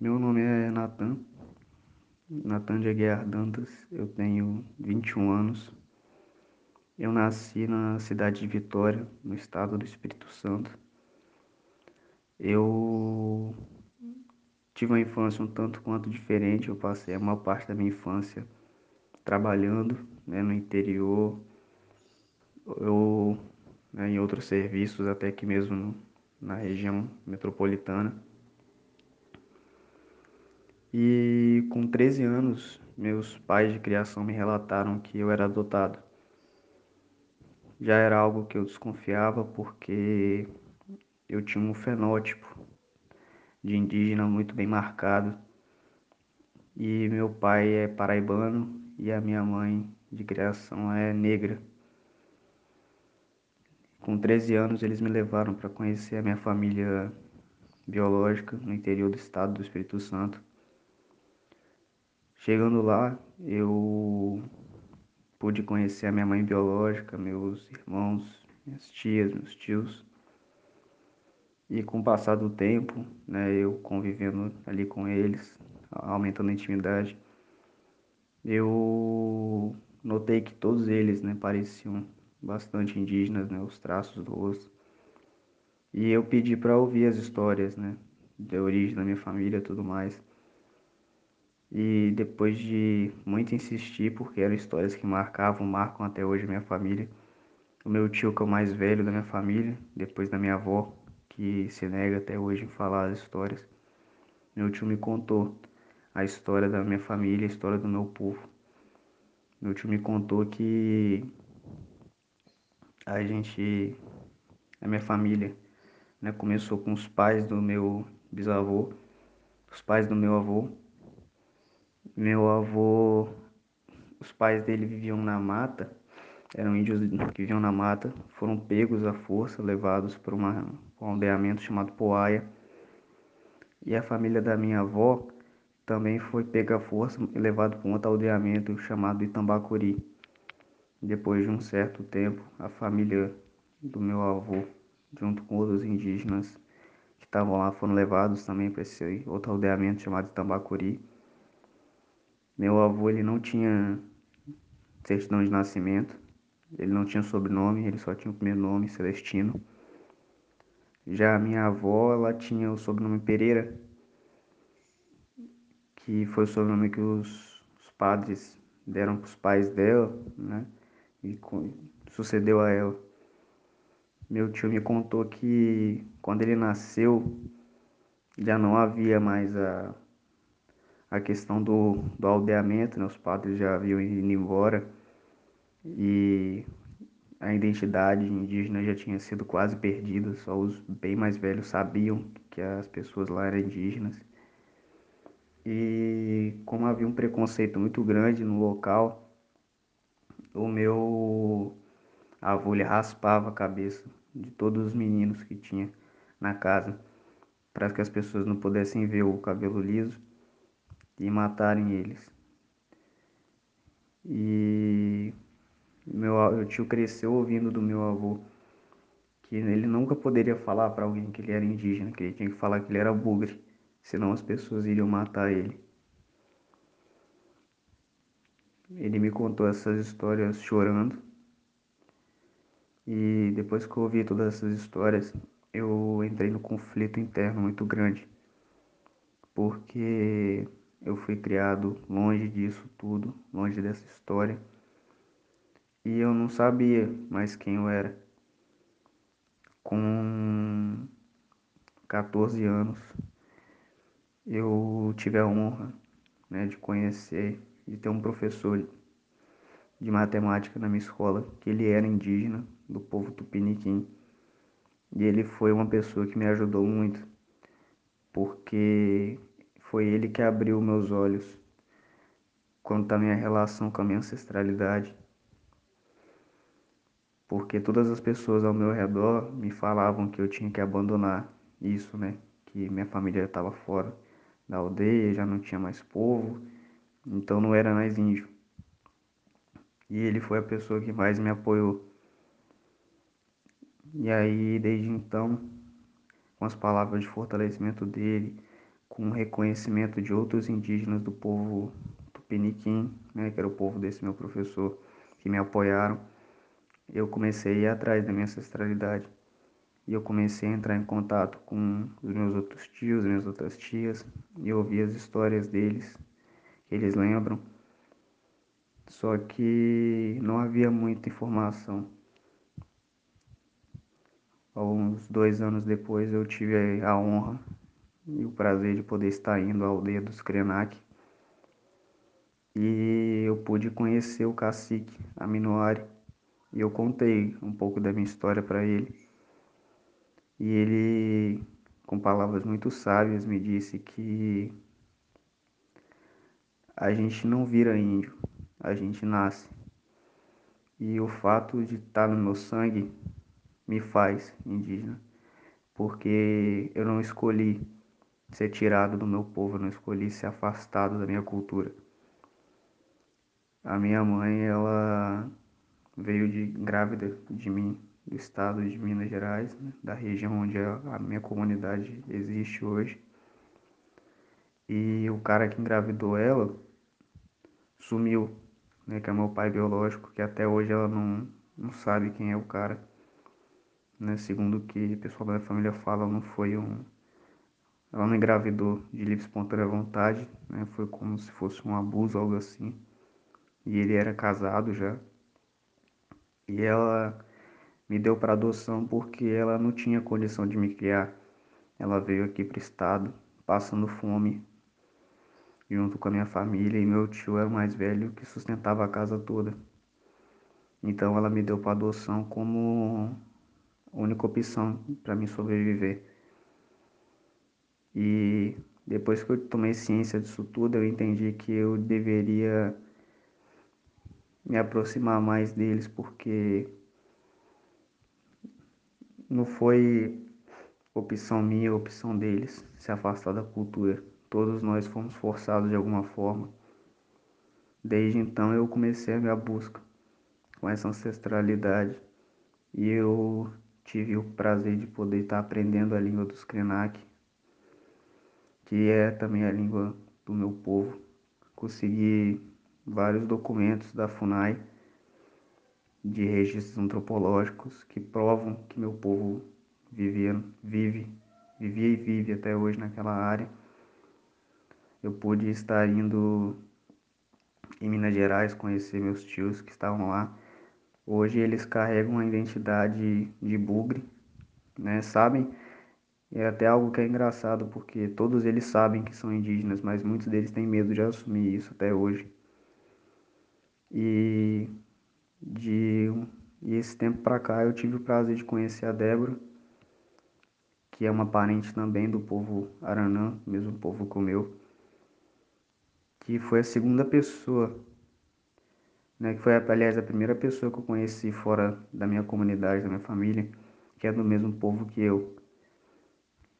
Meu nome é Natan, Natan de Aguiar Dantas, eu tenho 21 anos. Eu nasci na cidade de Vitória, no estado do Espírito Santo. Eu tive uma infância um tanto quanto diferente, eu passei a maior parte da minha infância trabalhando né, no interior, ou né, em outros serviços, até que mesmo na região metropolitana. E com 13 anos, meus pais de criação me relataram que eu era adotado. Já era algo que eu desconfiava porque eu tinha um fenótipo de indígena muito bem marcado. E meu pai é paraibano e a minha mãe de criação é negra. Com 13 anos, eles me levaram para conhecer a minha família biológica no interior do estado do Espírito Santo. Chegando lá, eu pude conhecer a minha mãe biológica, meus irmãos, minhas tias, meus tios. E com o passar do tempo, né, eu convivendo ali com eles, aumentando a intimidade, eu notei que todos eles, né, pareciam bastante indígenas, né, os traços do rosto. E eu pedi para ouvir as histórias, né, da origem da minha família, tudo mais. E depois de muito insistir, porque eram histórias que marcavam, marcam até hoje minha família. O meu tio, que é o mais velho da minha família, depois da minha avó, que se nega até hoje em falar as histórias. Meu tio me contou a história da minha família, a história do meu povo. Meu tio me contou que a gente, a minha família, né, começou com os pais do meu bisavô, os pais do meu avô, meu avô, os pais dele viviam na mata, eram índios que viviam na mata, foram pegos à força, levados para um aldeamento chamado Poaia. E a família da minha avó também foi pega à força e levado para um outro aldeamento chamado Itambacuri. Depois de um certo tempo, a família do meu avô, junto com outros indígenas que estavam lá, foram levados também para esse outro aldeamento chamado Itambacuri. Meu avô ele não tinha certidão de nascimento, ele não tinha sobrenome, ele só tinha o primeiro nome, Celestino. Já a minha avó, ela tinha o sobrenome Pereira, que foi o sobrenome que os, os padres deram para os pais dela, né? E sucedeu a ela. Meu tio me contou que quando ele nasceu, já não havia mais a a questão do, do aldeamento, né? os padres já haviam ido embora e a identidade indígena já tinha sido quase perdida, só os bem mais velhos sabiam que as pessoas lá eram indígenas. E como havia um preconceito muito grande no local, o meu avô ele raspava a cabeça de todos os meninos que tinha na casa, para que as pessoas não pudessem ver o cabelo liso de matarem eles. E meu, meu tio cresceu ouvindo do meu avô que ele nunca poderia falar para alguém que ele era indígena, que ele tinha que falar que ele era bugre, senão as pessoas iriam matar ele. Ele me contou essas histórias chorando. E depois que eu ouvi todas essas histórias, eu entrei no conflito interno muito grande. Porque eu fui criado longe disso tudo, longe dessa história. E eu não sabia mais quem eu era. Com 14 anos, eu tive a honra né, de conhecer, de ter um professor de matemática na minha escola, que ele era indígena, do povo tupiniquim. E ele foi uma pessoa que me ajudou muito, porque foi ele que abriu meus olhos quanto à minha relação com a minha ancestralidade. Porque todas as pessoas ao meu redor me falavam que eu tinha que abandonar isso, né? Que minha família estava fora da aldeia, já não tinha mais povo, então não era mais índio. E ele foi a pessoa que mais me apoiou. E aí, desde então, com as palavras de fortalecimento dele, com o reconhecimento de outros indígenas do povo tupiniquim, né, que era o povo desse meu professor, que me apoiaram, eu comecei a ir atrás da minha ancestralidade. E eu comecei a entrar em contato com os meus outros tios, minhas outras tias, e ouvir as histórias deles, que eles lembram. Só que não havia muita informação. Alguns dois anos depois eu tive a honra e o prazer de poder estar indo à aldeia dos Krenak. E eu pude conhecer o cacique Aminoari. E eu contei um pouco da minha história para ele. E ele, com palavras muito sábias, me disse que a gente não vira índio, a gente nasce. E o fato de estar no meu sangue me faz indígena, porque eu não escolhi ser tirado do meu povo, eu não escolhi ser afastado da minha cultura. A minha mãe, ela veio de grávida de mim, do estado de Minas Gerais, né, da região onde a minha comunidade existe hoje. E o cara que engravidou ela sumiu, né, que é meu pai biológico, que até hoje ela não, não sabe quem é o cara. Né, segundo o que o pessoal da minha família fala, não foi um ela não engravidou de livre espontânea vontade, né? Foi como se fosse um abuso, algo assim. E ele era casado já. E ela me deu para adoção porque ela não tinha condição de me criar. Ela veio aqui para o estado, passando fome, junto com a minha família. E meu tio era o mais velho que sustentava a casa toda. Então ela me deu para adoção como única opção para mim sobreviver. E depois que eu tomei ciência disso tudo, eu entendi que eu deveria me aproximar mais deles, porque não foi opção minha, opção deles se afastar da cultura. Todos nós fomos forçados de alguma forma. Desde então eu comecei a minha busca com essa ancestralidade e eu tive o prazer de poder estar aprendendo a língua dos Krenak, que é também a língua do meu povo. Consegui vários documentos da FUNAI de registros antropológicos que provam que meu povo vivia, vive, vivia e vive até hoje naquela área. Eu pude estar indo em Minas Gerais conhecer meus tios que estavam lá. Hoje eles carregam a identidade de bugre, né? Sabem é até algo que é engraçado, porque todos eles sabem que são indígenas, mas muitos deles têm medo de assumir isso até hoje. E de e esse tempo para cá eu tive o prazer de conhecer a Débora, que é uma parente também do povo Aranã, mesmo povo como eu, que foi a segunda pessoa, né, que foi aliás a primeira pessoa que eu conheci fora da minha comunidade, da minha família, que é do mesmo povo que eu.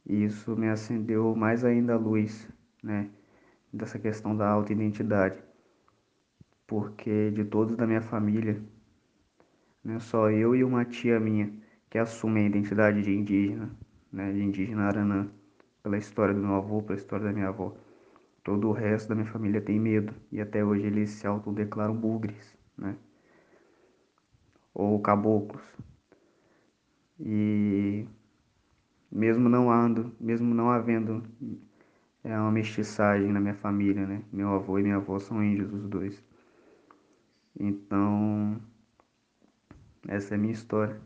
E isso me acendeu mais ainda a luz, né, dessa questão da autoidentidade. Porque de todos da minha família, né, só eu e uma tia minha que assumem a identidade de indígena, né, de indígena aranã, pela história do meu avô, pela história da minha avó. Todo o resto da minha família tem medo e até hoje eles se autodeclaram bugres, né? Ou caboclos. E mesmo não ando, mesmo não havendo é uma mestiçagem na minha família, né? Meu avô e minha avó são índios os dois. Então, essa é a minha história.